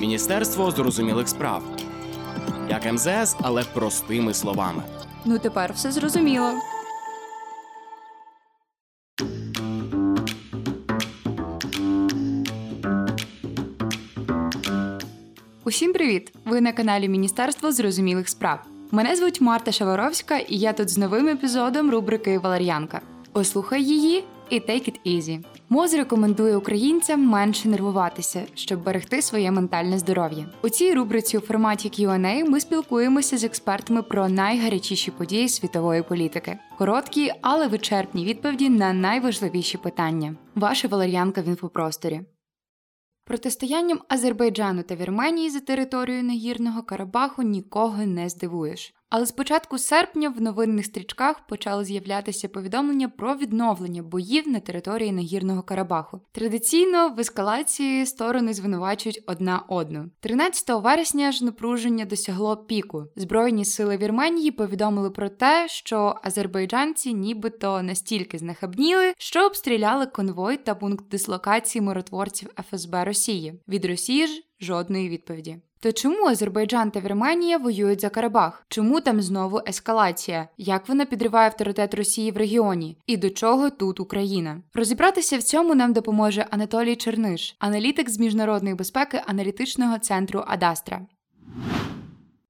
Міністерство зрозумілих справ. Як МЗС, але простими словами. Ну тепер все зрозуміло. Усім привіт! Ви на каналі Міністерство зрозумілих справ. Мене звуть Марта Шаваровська, і я тут з новим епізодом рубрики Валер'янка. Послухай її і take it easy. МОЗ рекомендує українцям менше нервуватися, щоб берегти своє ментальне здоров'я. У цій рубриці у форматі Q&A ми спілкуємося з експертами про найгарячіші події світової політики. Короткі, але вичерпні відповіді на найважливіші питання. Ваша Валер'янка в інфопросторі. Протистоянням Азербайджану та Вірменії за територією Нагірного Карабаху нікого не здивуєш. Але з початку серпня в новинних стрічках почали з'являтися повідомлення про відновлення боїв на території Нагірного Карабаху. Традиційно в ескалації сторони звинувачують одна одну. 13 вересня ж напруження досягло піку. Збройні сили Вірменії повідомили про те, що азербайджанці нібито настільки знахабніли, що обстріляли конвой та пункт дислокації миротворців ФСБ Росії. Від Росії ж жодної відповіді. То чому Азербайджан та Вірменія воюють за Карабах? Чому там знову ескалація? Як вона підриває авторитет Росії в регіоні? І до чого тут Україна? Розібратися в цьому нам допоможе Анатолій Черниш, аналітик з міжнародної безпеки аналітичного центру Адастра.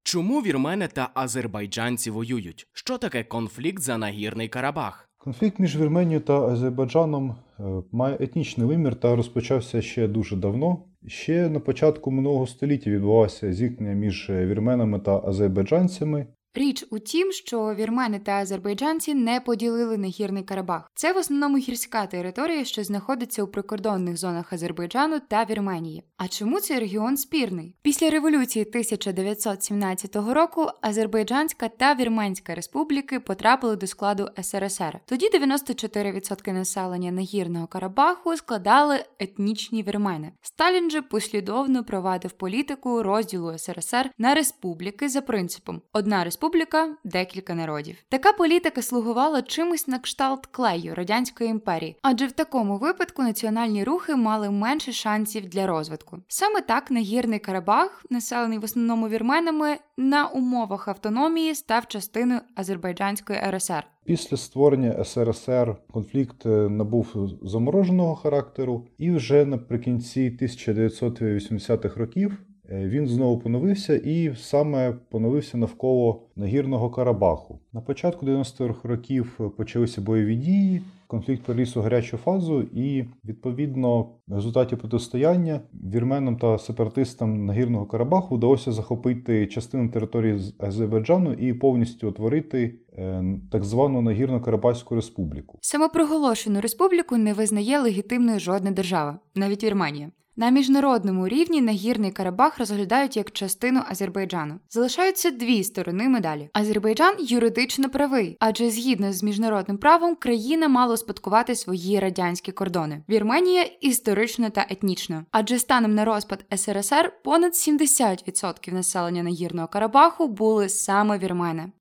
Чому вірмени та азербайджанці воюють? Що таке конфлікт за нагірний Карабах? Конфлікт між Вірменією та Азербайджаном е, має етнічний вимір та розпочався ще дуже давно. Ще на початку минулого століття відбувалося зіткнення між вірменами та азербайджанцями. Річ у тім, що вірмени та азербайджанці не поділили нагірний Карабах. Це в основному гірська територія, що знаходиться у прикордонних зонах Азербайджану та Вірменії. А чому цей регіон спірний? Після революції 1917 року Азербайджанська та Вірменська республіки потрапили до складу СРСР. Тоді 94% населення нагірного Карабаху складали етнічні вірмени. Сталін же послідовно провадив політику розділу СРСР на республіки за принципом одна республіка республіка, декілька народів. Така політика слугувала чимось на кшталт клею радянської імперії, адже в такому випадку національні рухи мали менше шансів для розвитку. Саме так нагірний Карабах, населений в основному вірменами, на умовах автономії став частиною Азербайджанської РСР. Після створення СРСР конфлікт е, набув замороженого характеру, і вже наприкінці 1980-х років він знову поновився і саме поновився навколо нагірного Карабаху. На початку 90-х років почалися бойові дії. Конфлікт переліз у гарячу фазу, і відповідно в результаті протистояння вірменам та сепаратистам нагірного Карабаху вдалося захопити частину території Азербайджану і повністю утворити е, так звану нагірно-Карабахську республіку. Самопроголошену республіку не визнає легітимною жодна держава, навіть Вірменія. На міжнародному рівні нагірний Карабах розглядають як частину Азербайджану. Залишаються дві сторони медалі. Азербайджан юридично правий, адже згідно з міжнародним правом країна мала успадкувати свої радянські кордони. Вірменія історично та етнічно, адже станом на розпад СРСР понад 70% населення нагірного Карабаху були саме вірмени.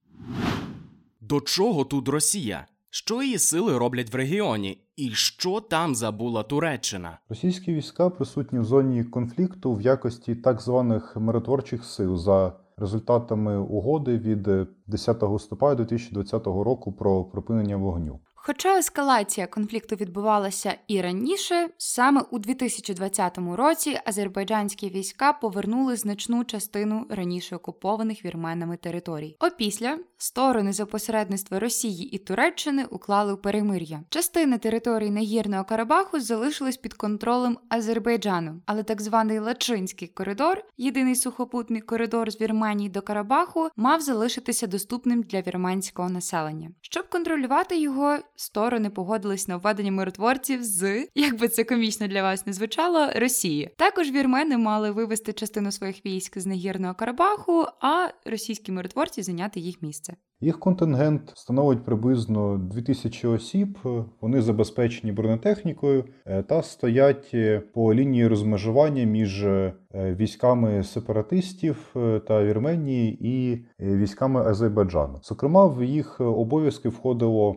До чого тут Росія? Що її сили роблять в регіоні, і що там забула Туреччина? Російські війська присутні в зоні конфлікту в якості так званих миротворчих сил за результатами угоди від 10 листопада 2020 року про припинення вогню. Хоча ескалація конфлікту відбувалася і раніше, саме у 2020 році азербайджанські війська повернули значну частину раніше окупованих вірменами територій. Опісля сторони за посередництва Росії і Туреччини уклали перемир'я. Частина території нагірного Карабаху залишилась під контролем Азербайджану, але так званий Лачинський коридор, єдиний сухопутний коридор з Вірменії до Карабаху, мав залишитися доступним для вірменського населення. Щоб контролювати його сторони погодились на введення миротворців з, як би це комічно для вас не звучало, Росії. Також вірмени мали вивести частину своїх військ з нагірного Карабаху, а російські миротворці зайняти їх місце. Їх контингент становить приблизно 2000 осіб. Вони забезпечені бронетехнікою е, та стоять е, по лінії розмежування між е, військами сепаратистів та Вірменії і військами Азербайджану. Зокрема, в їх обов'язки входило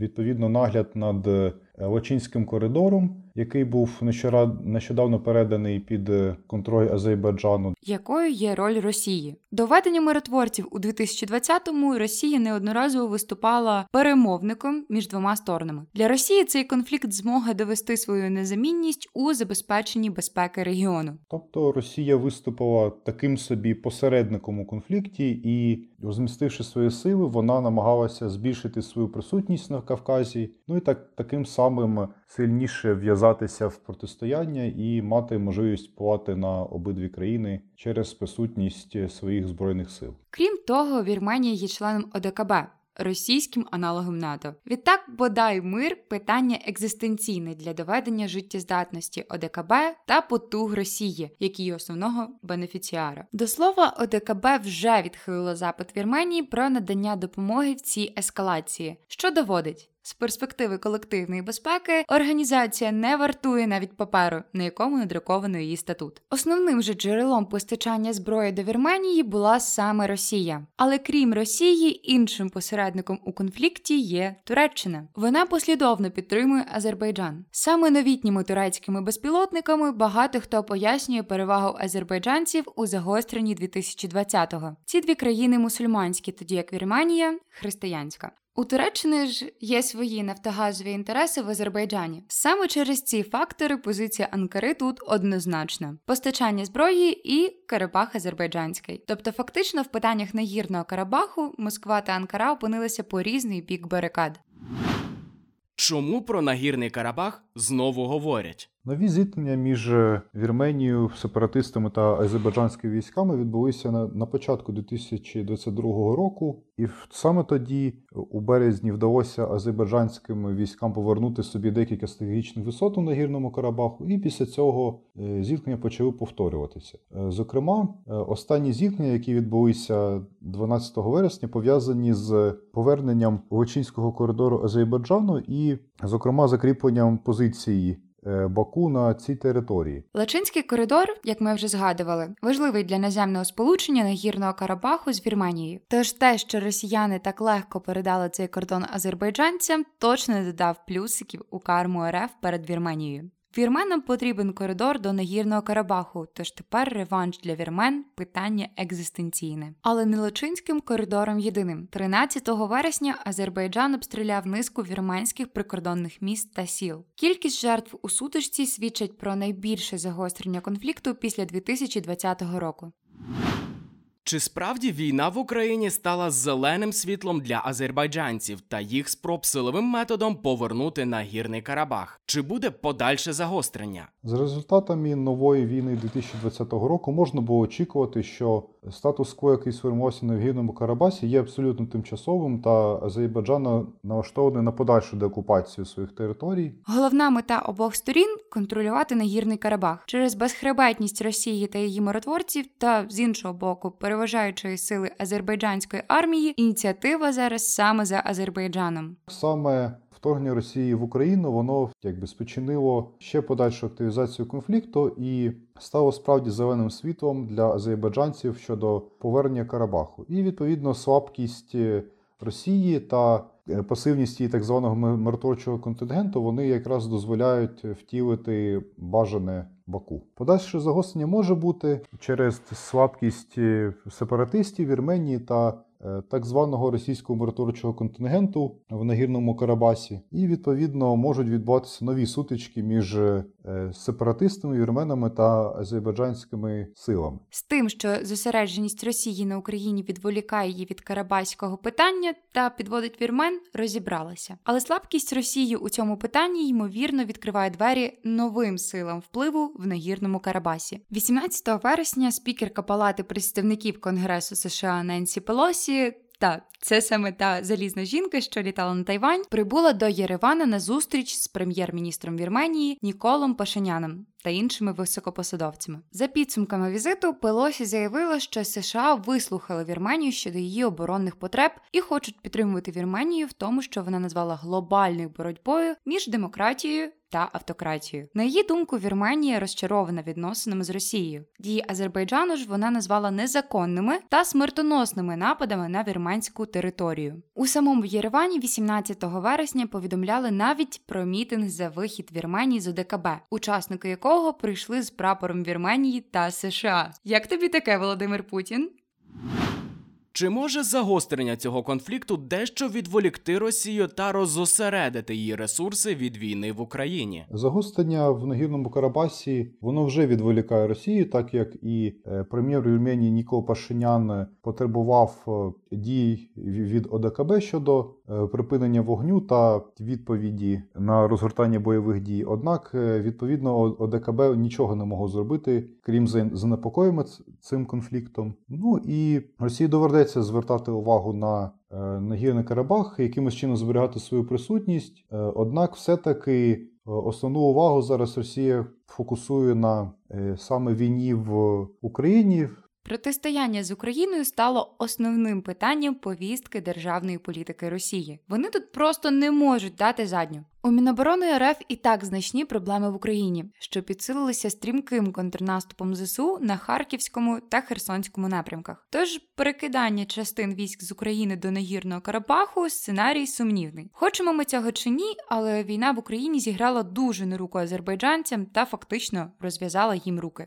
відповідно нагляд над Лачинським коридором, який був нещодавно переданий під контроль Азербайджану. Якою є роль Росії? Доведення миротворців у 2020-му Росія неодноразово виступала перемовником між двома сторонами. Для Росії цей конфлікт змога довести свою незамінність у забезпеченні безпеки регіону. Тобто Росія виступила таким собі посередником у конфлікті, і розмістивши свої сили, вона намагалася збільшити свою присутність на Кавказі, ну і так таким самим сильніше в'язатися в протистояння і мати можливість впливати на обидві країни через присутність своїх збройних сил. Крім того, Вірменія є членом ОДКБ російським аналогом НАТО. Відтак, бодай мир питання екзистенційне для доведення життєздатності ОДКБ та потуг Росії, як її основного бенефіціара. До слова, ОДКБ вже відхилило запит Вірменії про надання допомоги в цій ескалації, що доводить. З перспективи колективної безпеки організація не вартує навіть паперу, на якому надруковано її статут. Основним же джерелом постачання зброї до Вірменії була саме Росія. Але крім Росії, іншим посередником у конфлікті є Туреччина. Вона послідовно підтримує Азербайджан. Саме новітніми турецькими безпілотниками багато хто пояснює перевагу азербайджанців у загостренні 2020-го. Ці дві країни мусульманські, тоді як Вірменія християнська. У Туреччини ж є свої нафтогазові інтереси в Азербайджані. Саме через ці фактори позиція Анкари тут однозначна: постачання зброї і Карабах Азербайджанський. Тобто, фактично, в питаннях нагірного Карабаху Москва та Анкара опинилися по різний бік барикад. Чому про нагірний Карабах знову говорять? Нові зіткнення між Вірменією, сепаратистами та азербайджанськими військами відбулися на, на початку 2022 року, і саме тоді, у березні, вдалося азербайджанським військам повернути собі декілька стратегічних висот у нагірному Карабаху, і після цього е, зіткнення почали повторюватися. Е, зокрема, е, останні зіткнення, які відбулися 12 вересня, пов'язані з поверненням Лочинського коридору Азербайджану і, зокрема, закріпленням позиції. Е, Баку на цій території. Лачинський коридор, як ми вже згадували, важливий для наземного сполучення нагірного Карабаху з Вірменією. Тож те, що росіяни так легко передали цей кордон азербайджанцям, точно додав плюсиків у карму РФ перед Вірменією. Вірменам потрібен коридор до нагірного Карабаху, тож тепер реванш для вірмен питання екзистенційне. Але не Лочинським коридором єдиним. 13 вересня Азербайджан обстріляв низку вірменських прикордонних міст та сіл. Кількість жертв у сутичці свідчить про найбільше загострення конфлікту після 2020 року. Чи справді війна в Україні стала зеленим світлом для азербайджанців та їх спроб силовим методом повернути на гірний Карабах? Чи буде подальше загострення? За результатами нової війни 2020 року можна було очікувати, що статус-кво, який сформувався на гірному Карабасі, є абсолютно тимчасовим, та Азербайджан налаштований на подальшу деокупацію своїх територій. Головна мета обох сторін контролювати нагірний Карабах через безхребетність Росії та її миротворців, та з іншого боку, переважаючої сили азербайджанської армії, ініціатива зараз саме за Азербайджаном. Саме вторгнення Росії в Україну воно якби спричинило ще подальшу активізацію конфлікту і стало справді зеленим світлом для азербайджанців щодо повернення Карабаху. І відповідно слабкість Росії та е, пасивність її так званого миротворчого контингенту вони якраз дозволяють втілити бажане Баку. Подальше загострення може бути через слабкість сепаратистів Вірменії та Е, так званого російського миротворчого контингенту в нагірному Карабасі, і відповідно можуть відбуватися нові сутички між е, сепаратистами, вірменами та азербайджанськими силами. З тим, що зосередженість Росії на Україні відволікає її від карабаського питання та підводить вірмен, розібралася. Але слабкість Росії у цьому питанні ймовірно відкриває двері новим силам впливу в нагірному Карабасі. 18 вересня спікерка Палати представників Конгресу США Ненсі Пелосі. Так, це саме та залізна жінка, що літала на Тайвань, прибула до Єревана на зустріч з прем'єр-міністром Вірменії Ніколом Пашиняном. Та іншими високопосадовцями. За підсумками візиту, Пелосі заявила, що США вислухали Вірменію щодо її оборонних потреб і хочуть підтримувати Вірменію в тому, що вона назвала глобальною боротьбою між демократією та автократією. На її думку, Вірменія розчарована відносинами з Росією. Дії Азербайджану ж вона назвала незаконними та смертоносними нападами на вірменську територію. У самому Єревані 18 вересня повідомляли навіть про мітинг за вихід Вірменії з ОДКБ, учасники якого прийшли з прапором Вірменії та США. Як тобі таке, Володимир Путін? Чи може загострення цього конфлікту дещо відволікти Росію та розосередити її ресурси від війни в Україні? Загострення в нагірному Карабасі воно вже відволікає Росію, так як і е, прем'єр Вірменії Нікол Пашинян потребував е, дій від ОДКБ щодо припинення вогню та відповіді на розгортання бойових дій. Однак, відповідно, ОДКБ нічого не могло зробити, крім занепокоєння цим конфліктом. Ну і Росії доведеться звертати увагу на е, нагірний Карабах, якимось чином зберігати свою присутність. Е, однак, все-таки е, основну увагу зараз Росія фокусує на саме війні в Україні. Протистояння з Україною стало основним питанням повістки державної політики Росії. Вони тут просто не можуть дати задню. У Міноборони РФ і так значні проблеми в Україні, що підсилилися стрімким контрнаступом ЗСУ на Харківському та Херсонському напрямках. Тож перекидання частин військ з України до нагірного Карабаху сценарій сумнівний. Хочемо ми цього чи ні, але війна в Україні зіграла дуже на руку азербайджанцям та фактично розв'язала їм руки.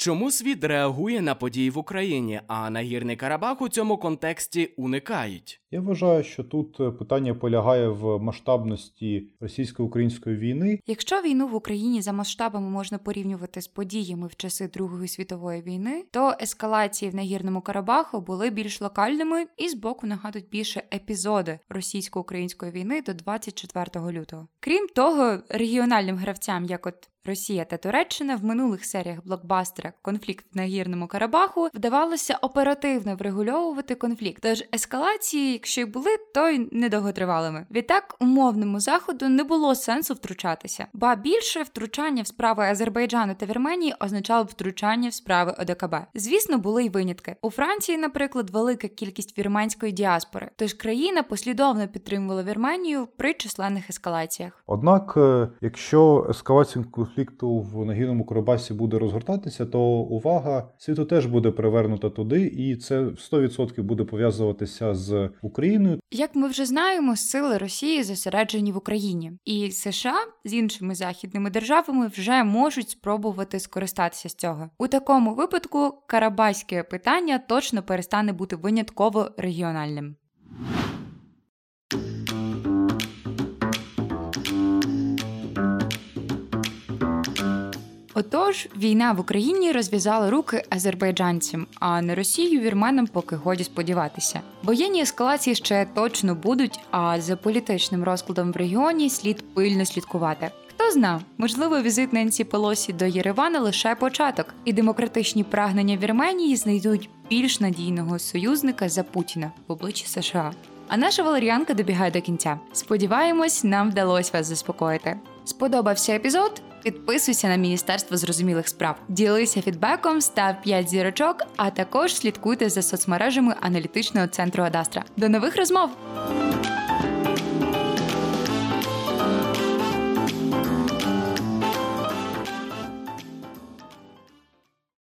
Чому світ реагує на події в Україні, а нагірний Карабах у цьому контексті уникають? Я вважаю, що тут е, питання полягає в масштабності російсько-української війни. Якщо війну в Україні за масштабами можна порівнювати з подіями в часи Другої світової війни, то ескалації в нагірному Карабаху були більш локальними і з боку нагадують більше епізоди російсько-української війни до 24 лютого. Крім того, регіональним гравцям, як от Росія та Туреччина в минулих серіях блокбастера Конфлікт на гірному Карабаху вдавалося оперативно врегульовувати конфлікт. Тож ескалації, якщо й були, то й недовготривалими. Відтак, умовному заходу не було сенсу втручатися, ба більше втручання в справи Азербайджану та Вірменії означало б втручання в справи ОДКБ. Звісно, були й винятки. У Франції, наприклад, велика кількість вірменської діаспори, тож країна послідовно підтримувала Вірменію при численних ескалаціях. Однак, е, якщо ескалацію конфлікту в нагірному Карабасі буде розгортатися, то увага світу теж буде привернута туди, і це 100% буде пов'язуватися з Україною. Як ми вже знаємо, сили Росії зосереджені в Україні, і США з іншими західними державами вже можуть спробувати скористатися з цього. У такому випадку карабаське питання точно перестане бути винятково регіональним. Отож, війна в Україні розв'язала руки азербайджанцям, а на Росію вірменам поки годі сподіватися. Воєнні ескалації ще точно будуть, а за політичним розкладом в регіоні слід пильно слідкувати. Хто зна, можливо, візит Ненсі Пелосі до Єревана лише початок, і демократичні прагнення Вірменії знайдуть більш надійного союзника за Путіна в обличчі США. А наша валеріанка добігає до кінця. Сподіваємось, нам вдалося вас заспокоїти. Сподобався епізод? Підписуйся на Міністерство зрозумілих справ, ділися фідбеком, став 5 зірочок, а також слідкуйте за соцмережами аналітичного центру Адастра. До нових розмов!